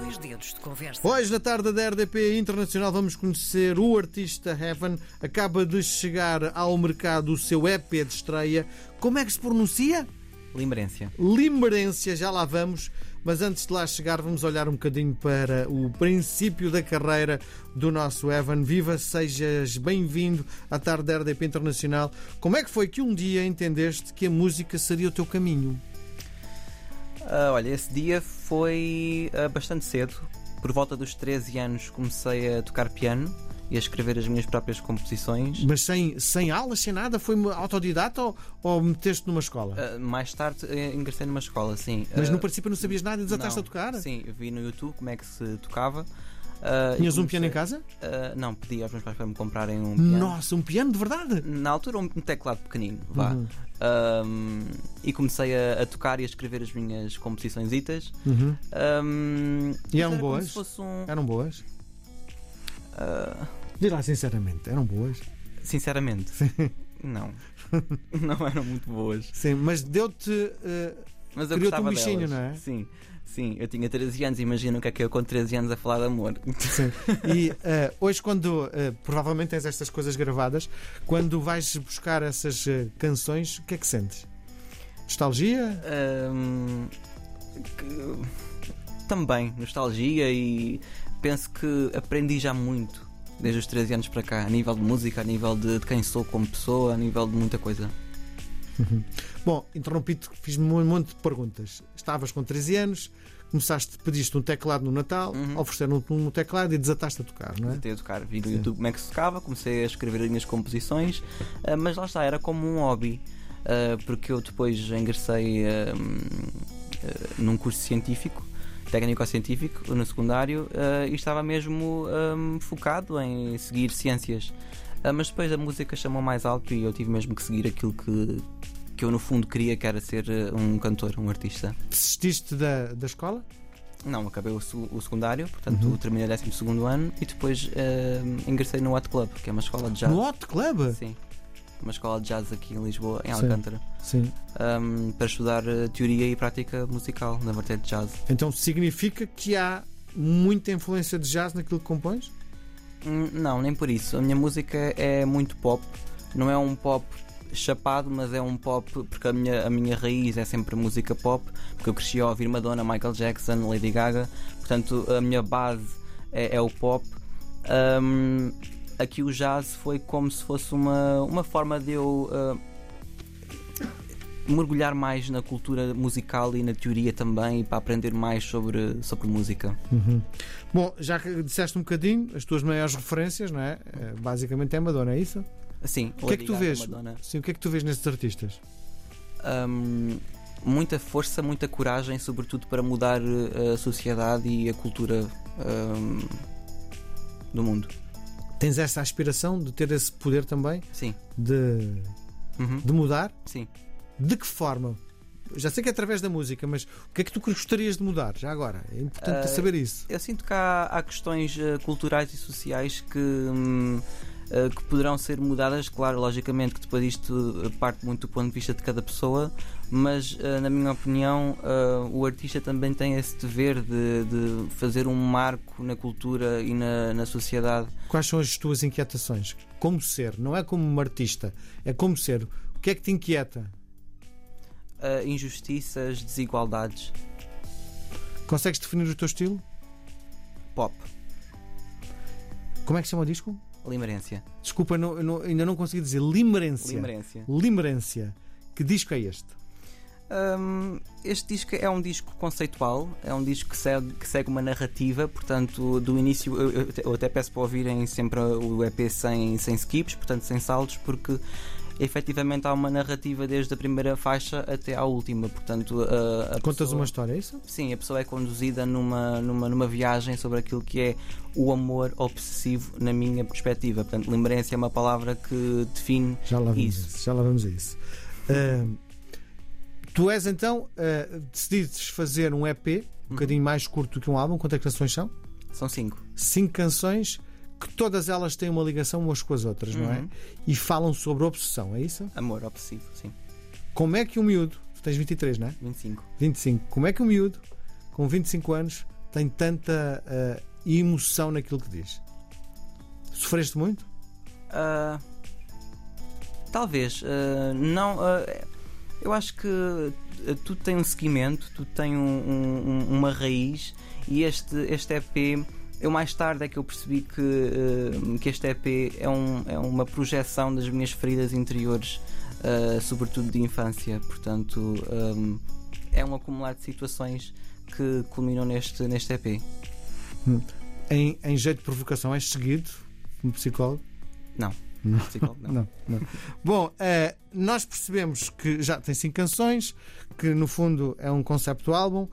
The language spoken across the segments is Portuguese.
Dois dedos de conversa. Hoje, na tarde da RDP Internacional, vamos conhecer o artista Heaven. Acaba de chegar ao mercado o seu EP de estreia. Como é que se pronuncia? Limerência. Limerência, já lá vamos. Mas antes de lá chegar, vamos olhar um bocadinho para o princípio da carreira do nosso Evan. Viva, sejas bem-vindo à tarde da RDP Internacional. Como é que foi que um dia entendeste que a música seria o teu caminho? Ah, olha, esse dia foi ah, bastante cedo. Por volta dos 13 anos comecei a tocar piano e a escrever as minhas próprias composições. Mas sem, sem aulas, sem nada? Foi autodidata ou, ou meteste numa escola? Ah, mais tarde eh, ingressei numa escola, sim. Mas no princípio não sabias nada e desataste não, a tocar? Sim, vi no YouTube como é que se tocava. E Tinhas um piano em casa? Ah, não, pedi aos meus pais para me comprarem um piano. Nossa, um piano de verdade? Na altura, um teclado pequenino, vá. Uhum. Ahm, e comecei a, a tocar e a escrever as minhas composições. Uhum. Um, E eram boas? um. Eram boas? ah, Diz lá sinceramente, eram boas? sinceramente, não. não eram muito boas. Sim, mas deu-te. eh, Mas eu Criou-te um bichinho, delas. não é? Sim, sim. Eu tinha 13 anos, imagina o que é que eu com 13 anos a falar de amor. sim. E eh, hoje, quando eh, provavelmente tens estas coisas gravadas, quando vais buscar essas eh, canções, o que é que sentes? Nostalgia? Que- também, nostalgia e penso que aprendi já muito desde os 13 anos para cá, a nível de música, a nível de, de quem sou como pessoa, a nível de muita coisa. Bom, interrompi-te, fiz-me um monte de perguntas. Estavas com 13 anos, começaste, pediste um teclado no Natal, Uhum. ofereceram-te um teclado e desataste a tocar, não é? Comecei a tocar, vi no. YouTube como é que se tocava, comecei a escrever as minhas composições, ah, mas lá está, era como um hobby, ah, porque eu depois ingressei ah, num curso científico, técnico-científico, no secundário, ah, e estava mesmo ah, focado em seguir ciências. Ah, mas depois a música chamou mais alto e eu tive mesmo que seguir aquilo que, que eu no fundo queria, que era ser ah, um cantor, um artista. Desististe da, da escola? Não, acabei o, o secundário, portanto Uhum. terminei o 12 segundo ano e depois ah, ingressei no Hot Club, que é uma escola de jazz. No Hot Club? Sim. Uma escola de jazz aqui em Lisboa, em. Alcântara, Sim. um, para estudar uh, teoria e prática musical na vertente de jazz. Então significa que há muita influência de jazz naquilo que compões? Hum, não, nem por isso. A minha música é muito pop. Não é um pop chapado, mas é um pop porque a minha, a minha raiz é sempre música pop, porque eu cresci a ouvir Madonna, Michael Jackson, Lady Gaga, portanto a minha base é, é o pop. Um, aqui o jazz foi como se fosse uma, uma forma de eu uh, mergulhar mais na cultura musical e na teoria também, para aprender mais sobre, sobre música. Bom, já disseste um bocadinho, as tuas maiores referências, não é? Eh, Basicamente é Madonna, é isso? Sim, O que é que tu vês? Sim, o que é que tu vês nesses artistas? Hum, muita força, muita coragem, sobretudo para mudar uh, a sociedade e a cultura hum, do mundo. Tens essa aspiração de ter esse poder também Sim. de, Uhum. de mudar? Sim. De que forma? Já sei que é através da música, mas o que é que tu gostarias de mudar? Já agora, é importante Ah, saber isso. Eu sinto que há, há questões uh, culturais e sociais que, hum, uh, que poderão ser mudadas. Claro, logicamente que depois isto uh, parte muito do ponto de vista de cada pessoa, mas uh, na minha opinião uh, o artista também tem esse dever de, de fazer um marco na cultura e na, na sociedade. Quais são as tuas inquietações? Como ser? Não é como um artista, é como ser. O que é que te inquieta? Uh, injustiças, desigualdades, Consegues definir o teu estilo? pop, Como é que se chama o disco? Limerência. Desculpa, não- não- ainda não consegui dizer. Limerência. Limerência. Limerência. Que disco é este? Hum, este disco é um disco conceitual, é um disco que segue, que segue uma narrativa, portanto, do início eu, eu até- eu até peço para ouvirem sempre o EP sem, sem skips, portanto, sem saltos, porque efetivamente há uma narrativa desde a primeira faixa até à última, portanto, a, a Contas pessoa- uma história, é isso? Sim, a pessoa é conduzida numa, numa, numa viagem sobre aquilo que é o amor obsessivo na minha perspectiva. Portanto, lembrança é uma palavra que define Já lá vamos Isso. isso. Já lá vamos a isso. Ah, tu és então, ah, decidiste fazer um EP, um bocadinho mais curto do que um álbum. Quantas canções são? São cinco. Cinco canções que todas elas têm uma ligação umas com as outras, não é? Uhum. E falam sobre obsessão, é isso? Amor obsessivo, sim. Como é que um miúdo, tu tens 23, não é? 25. 25, como é que um miúdo com 25 anos tem tanta uh, emoção naquilo que diz? Sofreste muito? Uh, talvez. Uh, não. eu acho que tudo tem um seguimento, tudo tem um, um, uma raiz e este, este EP. Eu mais tarde é que eu percebi que, que este EP é, um, é uma projeção das minhas feridas interiores, sobretudo de infância. Portanto, um, é um acumular de situações que culminam neste, neste EP. Hum. Em, em jeito de provocação, és seguido como psicólogo? Não. Não. Psicólogo, não. não, não. Bom, uh, nós percebemos que já tem cinco canções, que no fundo é um concepto álbum.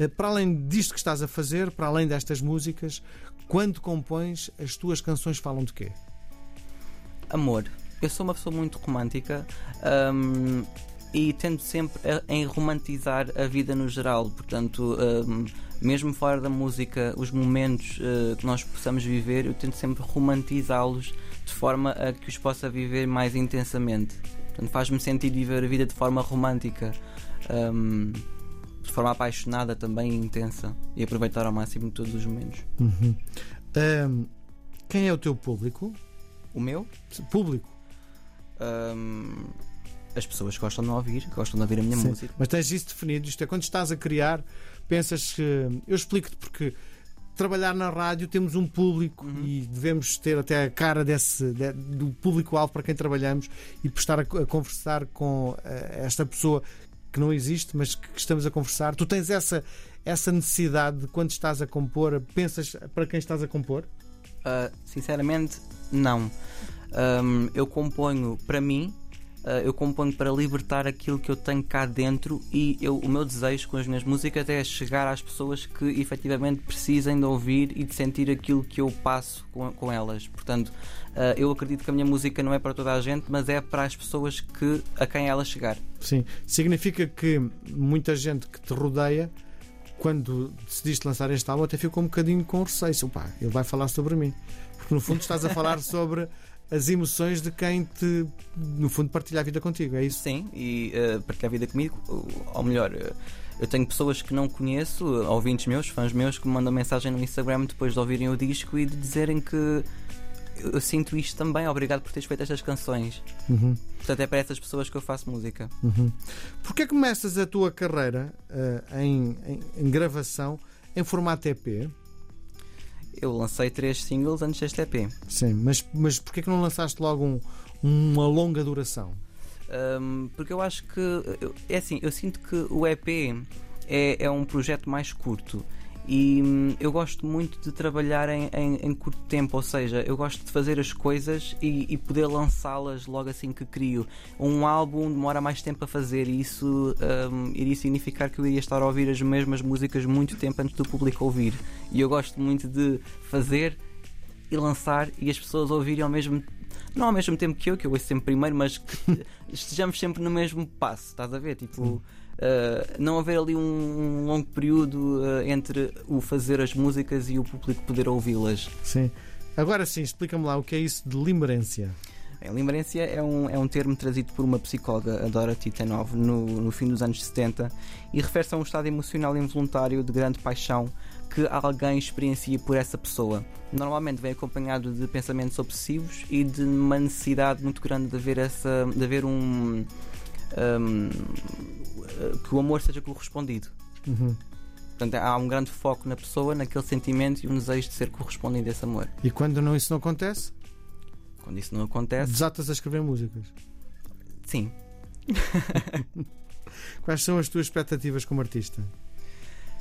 Uh, para além disto que estás a fazer, para além destas músicas, quando compões, as tuas canções falam de quê? Amor. Eu sou uma pessoa muito romântica. Um, e tendo sempre em romantizar a vida no geral. Portanto, um, mesmo fora da música, os momentos uh, que nós possamos viver, eu tento sempre romantizá-los de forma a que os possa viver mais intensamente. Portanto, faz-me sentir viver a vida de forma romântica, um, de forma apaixonada também e intensa e aproveitar ao máximo todos os momentos. Uhum. Um, quem é o teu público? O meu? Público. Um, as pessoas gostam de ouvir, gostam de ouvir a minha Sim, música. Mas tens isso definido, isto é, quando estás a criar, pensas que. Eu explico-te porque trabalhar na rádio temos um público uhum. e devemos ter até a cara desse, de, do público-alvo para quem trabalhamos e por estar a, a conversar com uh, esta pessoa que não existe, mas que, estamos a conversar. Tu tens essa, essa necessidade de quando estás a compor, pensas para quem estás a compor? Uh, sinceramente, não. Um, eu componho para mim eu componho para libertar aquilo que eu tenho cá dentro e eu, o meu desejo com as minhas músicas é chegar às pessoas que efetivamente precisem de ouvir e de sentir aquilo que eu passo com, com elas. Portanto, uh, eu acredito que a minha música não é para toda a gente, mas é para as pessoas que, a quem ela chegar. Sim, significa que muita gente que te rodeia quando decidiste lançar este álbum até ficou um bocadinho com receio. Opa, ele vai falar sobre mim. Porque no fundo estás a falar sobre as emoções de quem te, no fundo, partilha a vida contigo, é isso? Sim, e uh, partilha a vida comigo, ou melhor, uh, eu tenho pessoas que não conheço, ouvintes meus, fãs meus, que me mandam mensagem no Instagram depois de ouvirem o disco e de dizerem que eu sinto isto também, obrigado por teres feito estas canções. Uhum. Portanto, é para essas pessoas que eu faço música. Uhum. Porquê começas a tua carreira uh, em, em, em gravação em formato EP? Eu lancei três singles antes deste EP. Sim, mas, mas porquê que não lançaste logo um, uma longa duração? Um, porque eu acho que. É assim, eu sinto que o EP é, é um projeto mais curto. E hum, eu gosto muito de trabalhar em, em, em, curto tempo, ou seja, eu gosto de fazer as coisas e, e poder lançá-las logo assim que crio. Um álbum demora mais tempo a fazer e isso um, iria significar que eu iria estar a ouvir as mesmas músicas muito tempo antes do público ouvir. E eu gosto muito de fazer e lançar e as pessoas ouvirem ao mesmo não ao mesmo tempo que eu, que eu ouço sempre primeiro, mas que estejamos sempre no mesmo passo, estás a ver? Tipo, Uh, não haver ali um, longo período uh, entre o fazer as músicas e o público poder ouvi-las. Sim. Agora sim, explica-me lá o que é isso de limerência. A limerência é um, é um termo trazido por uma psicóloga, a Dorothy Tenov, no, no fim dos anos 70 e refere-se a um estado emocional involuntário de grande paixão que alguém experiencia por essa pessoa. Normalmente vem acompanhado de pensamentos obsessivos e de uma necessidade muito grande de haver, essa, de haver um, um que o amor seja correspondido. Uhum. Portanto, há um grande foco na pessoa, naquele sentimento e um desejo de ser correspondido a esse amor. E quando não, isso não acontece? Quando isso não acontece. Desatas a escrever músicas? Sim. Quais são as tuas expectativas como artista?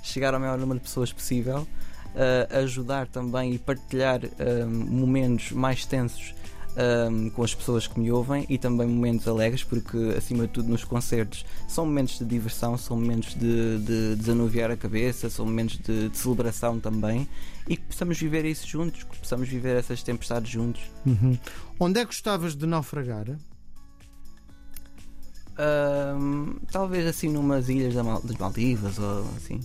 Chegar ao maior número de pessoas possível, uh, ajudar também e partilhar uh, momentos mais tensos um, com as pessoas que me ouvem e também momentos alegres, porque acima de tudo nos concertos são momentos de diversão, são momentos de, de desanuviar a cabeça, são momentos de, de, celebração também e que possamos viver isso juntos, que possamos viver essas tempestades juntos. Uhum. Onde é que gostavas de naufragar? Um, talvez assim numas ilhas das Maldivas ou assim.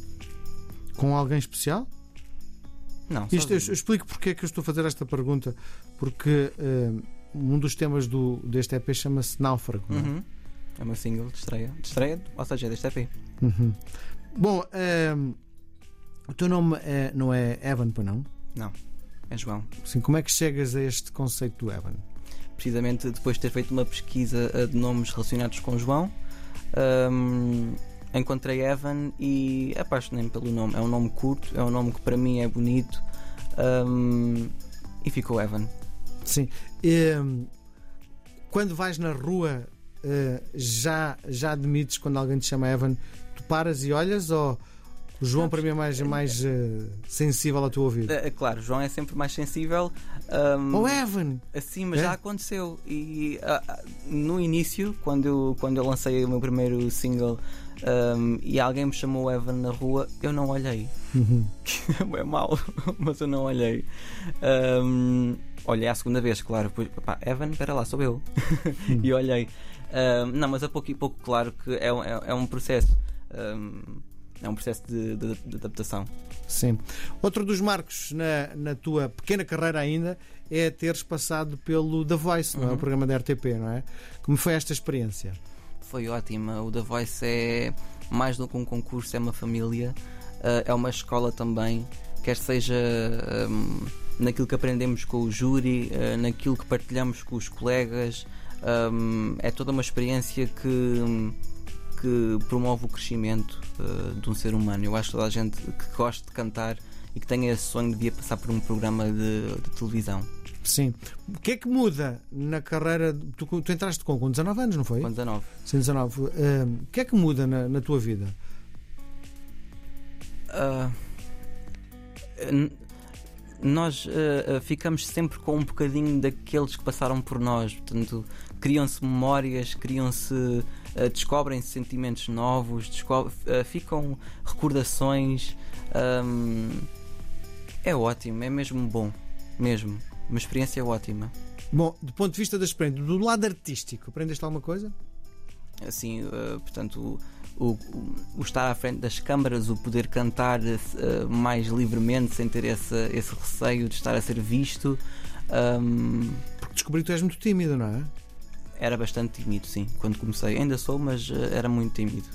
Com alguém especial? Não, Isto, eu, eu explico porque é que eu estou a fazer esta pergunta. Porque uh, um dos temas do, deste EP chama-se Náufrago. É? Uhum. É? uma single de estreia. De estreia, ou seja, deste EP. Uhum. Bom, uh, O teu nome é, não é Evan, pois não? Não, é João. Sim, como é que chegas a este conceito do Evan? Precisamente depois de ter feito uma pesquisa uh, de nomes relacionados com João, um, encontrei Evan e apaixonei-me pelo nome. É um nome curto, é um nome que para mim é bonito um, e ficou Evan. Sim. E, quando vais na rua, uh, já, já admites quando alguém te chama Evan, tu paras e olhas ou o João para mim é mais, mais uh, sensível ao teu ouvido? É, claro, o João é sempre mais sensível. Um, oh Evan! Assim, mas é? já aconteceu. E uh, no início, quando eu, quando eu lancei o meu primeiro single um, e alguém me chamou Evan na rua, eu não olhei. Uhum. é mau, mas eu não olhei. Um, olhei a segunda vez, claro. Depois, pá, Evan, espera lá, sou eu. Uhum. e olhei. Um, não, mas a pouco e pouco, claro que é, é, é um processo. Um, é um processo de, de, de, adaptação. Sim. Outro dos marcos na, na tua pequena carreira ainda é teres passado pelo The Voice, uhum. não é? o uhum. programa da RTP, não é? Como foi esta experiência? Foi ótima. O The Voice é mais do que um concurso, é uma família, uh, é uma escola também, quer seja um, naquilo que aprendemos com o júri, uh, naquilo que partilhamos com os colegas. Um, é toda uma experiência que que promove o crescimento uh, de um ser humano. Eu acho que toda a gente que gosta de cantar e que tenha esse sonho devia passar por um programa de, de televisão. Sim. O que é que muda na carreira? Tu, tu, entraste com, com 19 anos, não foi? Com 19. Sim, 19. Uh, o que é que muda na, na tua vida? Uh, nós uh, ficamos sempre com um bocadinho daqueles que passaram por nós. Portanto, criam-se memórias, criam-se descobrem-se sentimentos novos, descob ficam recordações. Um, é ótimo, é mesmo bom, mesmo. Uma experiência ótima. Bom, do ponto de vista da experiência, do lado artístico, aprendeste alguma coisa? Assim, uh, portanto, o, o, o, estar à frente das câmaras, o poder cantar uh, mais livremente, sem ter esse, esse receio de estar a ser visto. Um... Porque descobri que tu és muito tímido, não é? Era bastante tímido, sim. Quando comecei, ainda sou, mas uh, era muito tímido.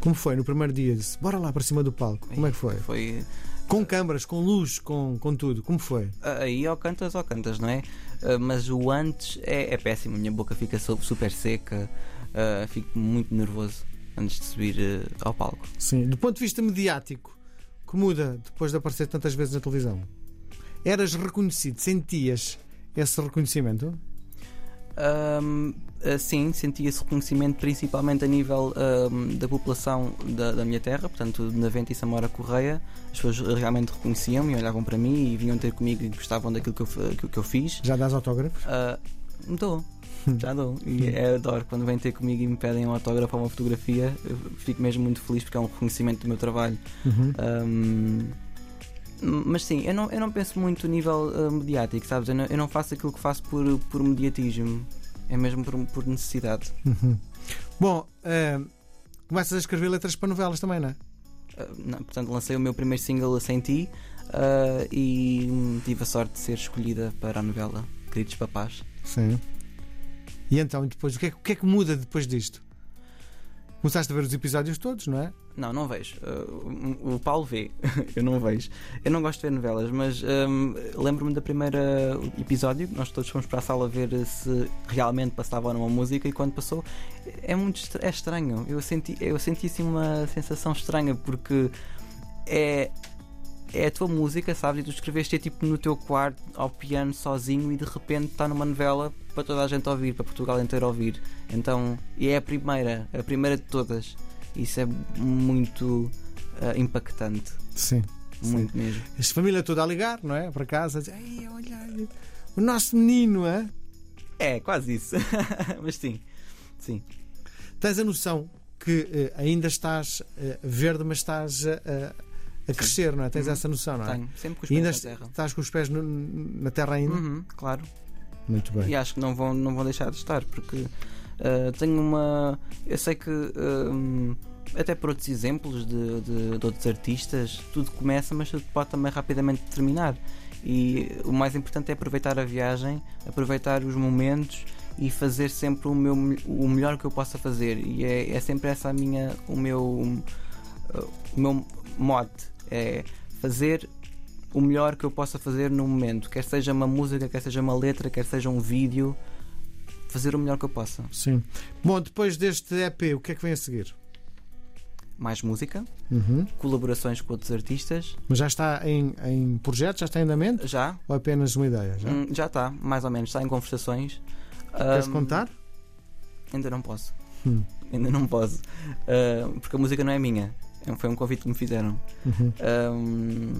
Como foi no primeiro dia? Disse, bora lá para cima do palco. Como é que foi? Foi. Com câmaras, com luz, com, com tudo. Como foi? Aí ou cantas ou cantas, não é? Uh, mas o antes é, é péssimo. A minha boca fica super seca. Uh, fico muito nervoso antes de subir uh, ao palco. Sim. Do ponto de vista mediático, que muda depois de aparecer tantas vezes na televisão? Eras reconhecido? Sentias esse reconhecimento? Um, sim, senti esse reconhecimento principalmente a nível um, da população da, da, minha terra, portanto, na Venta e Samora Correia. As pessoas realmente reconheciam-me, olhavam para mim e vinham ter comigo e gostavam daquilo que eu, que, que eu fiz. Já dás autógrafos? Uh, dou, já dou. E é, adoro quando vêm ter comigo e me pedem um autógrafo ou uma fotografia. Eu fico mesmo muito feliz porque é um reconhecimento do meu trabalho. Uhum. Um, mas sim, eu não, eu não penso muito a nível uh, mediático, sabes? Eu não, eu não, faço aquilo que faço por, por mediatismo, é mesmo por, por necessidade. Uhum. Bom, uh, começas a escrever letras para novelas também, não é? Uh, não, portanto, lancei o meu primeiro single Sem Ti e tive a sorte de ser escolhida para a novela Queridos Papás. Sim. E então, depois, o que, é, o que é que muda depois disto? Começaste a ver os episódios todos, não é? Não, não vejo. Uh, o Paulo vê, eu não vejo. Eu não gosto de ver novelas, mas um, lembro-me da primeira episódio. Nós todos fomos para a sala ver se realmente passava numa música e quando passou é muito é estranho. Eu senti, eu senti assim uma sensação estranha porque é é a tua música, sabes? E tu escreveste tipo no teu quarto ao piano sozinho e de repente está numa novela para toda a gente ouvir, para Portugal inteiro ouvir. Então, e é a primeira, a primeira de todas. Isso é muito uh, impactante. Sim. Muito sim. mesmo. A família toda a ligar, não é? Para casa, a dizer, olha, o nosso menino, é? É, quase isso. Mas sim, sim. Tens a noção que uh, ainda estás uh, verde, mas estás a crescer, não é? Tens uhum. essa noção, não é? Tenho, sempre com os pés ainda na terra. Estás com os pés no, na terra ainda? Uhum, claro. Muito bem. E acho que não vão, não vão deixar de estar, porque uh, tenho uma. Eu sei que. Uh, até por outros exemplos de, de, de, outros artistas, tudo começa, mas tudo pode também rapidamente terminar. E o mais importante é aproveitar a viagem, aproveitar os momentos e fazer sempre o, meu, o melhor que eu possa fazer. E é, é sempre essa a minha, o meu, o meu mote É fazer o melhor que eu possa fazer no momento, quer seja uma música, quer seja uma letra, quer seja um vídeo, fazer o melhor que eu possa. Sim. Bom, depois deste EP, o que é que vem a seguir? Mais música, Uhum. colaborações com outros artistas. Mas já está em, em projeto? Já está em andamento? Já, Ou apenas uma ideia? Já? Hum, já está, mais ou menos, está em conversações. Queres Hum, contar? Ainda não posso. Hum. Ainda não posso. Uh, porque a música não é minha. Foi um convite que me fizeram. Uhum. Um,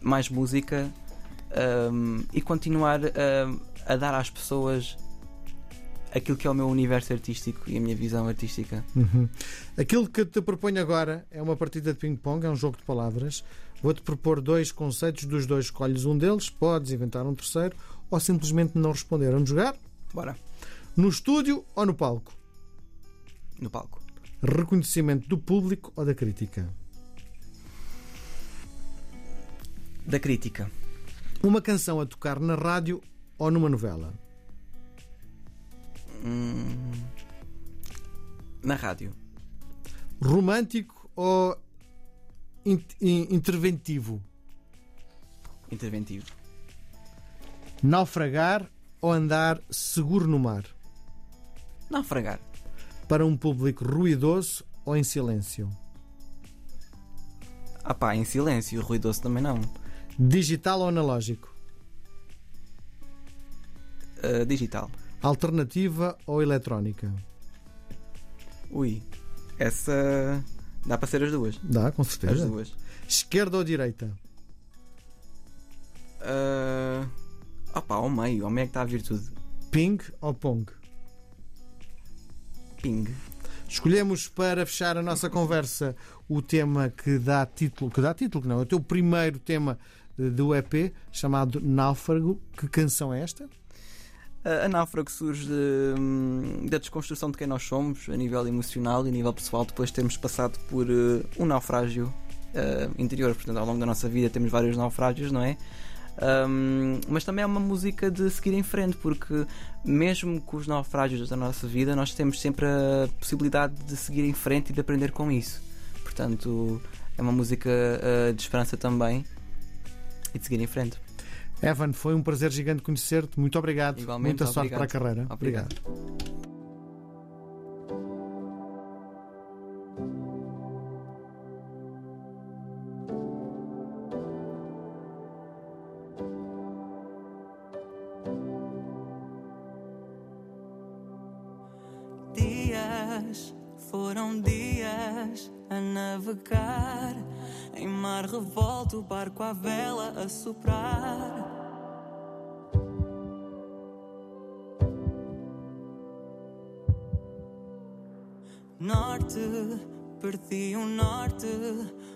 mais música um, e continuar um, a dar às pessoas aquilo que é o meu universo artístico e a minha visão artística. Uhum. Aquilo que te proponho agora é uma partida de ping-pong, é um jogo de palavras. Vou-te propor dois conceitos, dos dois escolhes um deles, podes inventar um terceiro ou simplesmente não responder. Vamos jogar? Bora. No estúdio ou no palco? No palco. Reconhecimento do público ou da crítica? Da crítica. Uma canção a tocar na rádio ou numa novela? Hum, na rádio. Romântico ou in- in- interventivo? Interventivo. Naufragar ou andar seguro no mar? Naufragar. Para um público ruidoso ou em silêncio? Ah pá, em silêncio. Ruidoso também não. Digital ou analógico? Uh, digital. Alternativa ou eletrónica? Ui. Essa. Dá para ser as duas. Dá, com As certeza. duas. Esquerda ou direita? Uh... Opa, ao meio. Ao meio é que está a virtude. Ping ou pong? Ping. Escolhemos para fechar a nossa conversa o tema que dá título, que dá título, que não, é o teu primeiro tema do EP, chamado Náufrago. Que canção é esta? A náufrago surge de, hum, da desconstrução de quem nós somos, a nível emocional e a nível pessoal, depois de termos passado por eh, um naufrágio eh, interior. Portanto, ao longo da nossa vida temos vários naufrágios, não é? Hum, mas também é uma música de seguir em frente, porque mesmo com os naufrágios da nossa vida, nós temos sempre a possibilidade de seguir em frente e de aprender com isso. Portanto, é uma música eh, de esperança também e de seguir em frente. Evan, foi um prazer gigante conhecer-te. Muito obrigado. Igualmente, Muita sorte obrigado. para a carreira. Obrigado. Dias foram dias a navegar em mar revolto, o barco à vela a soprar. Norte, perdi o norte.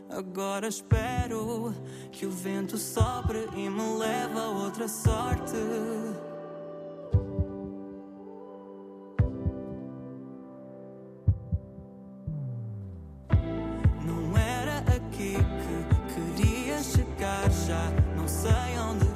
Agora espero que o vento sopre e me leve a outra sorte. chegar já, não sei onde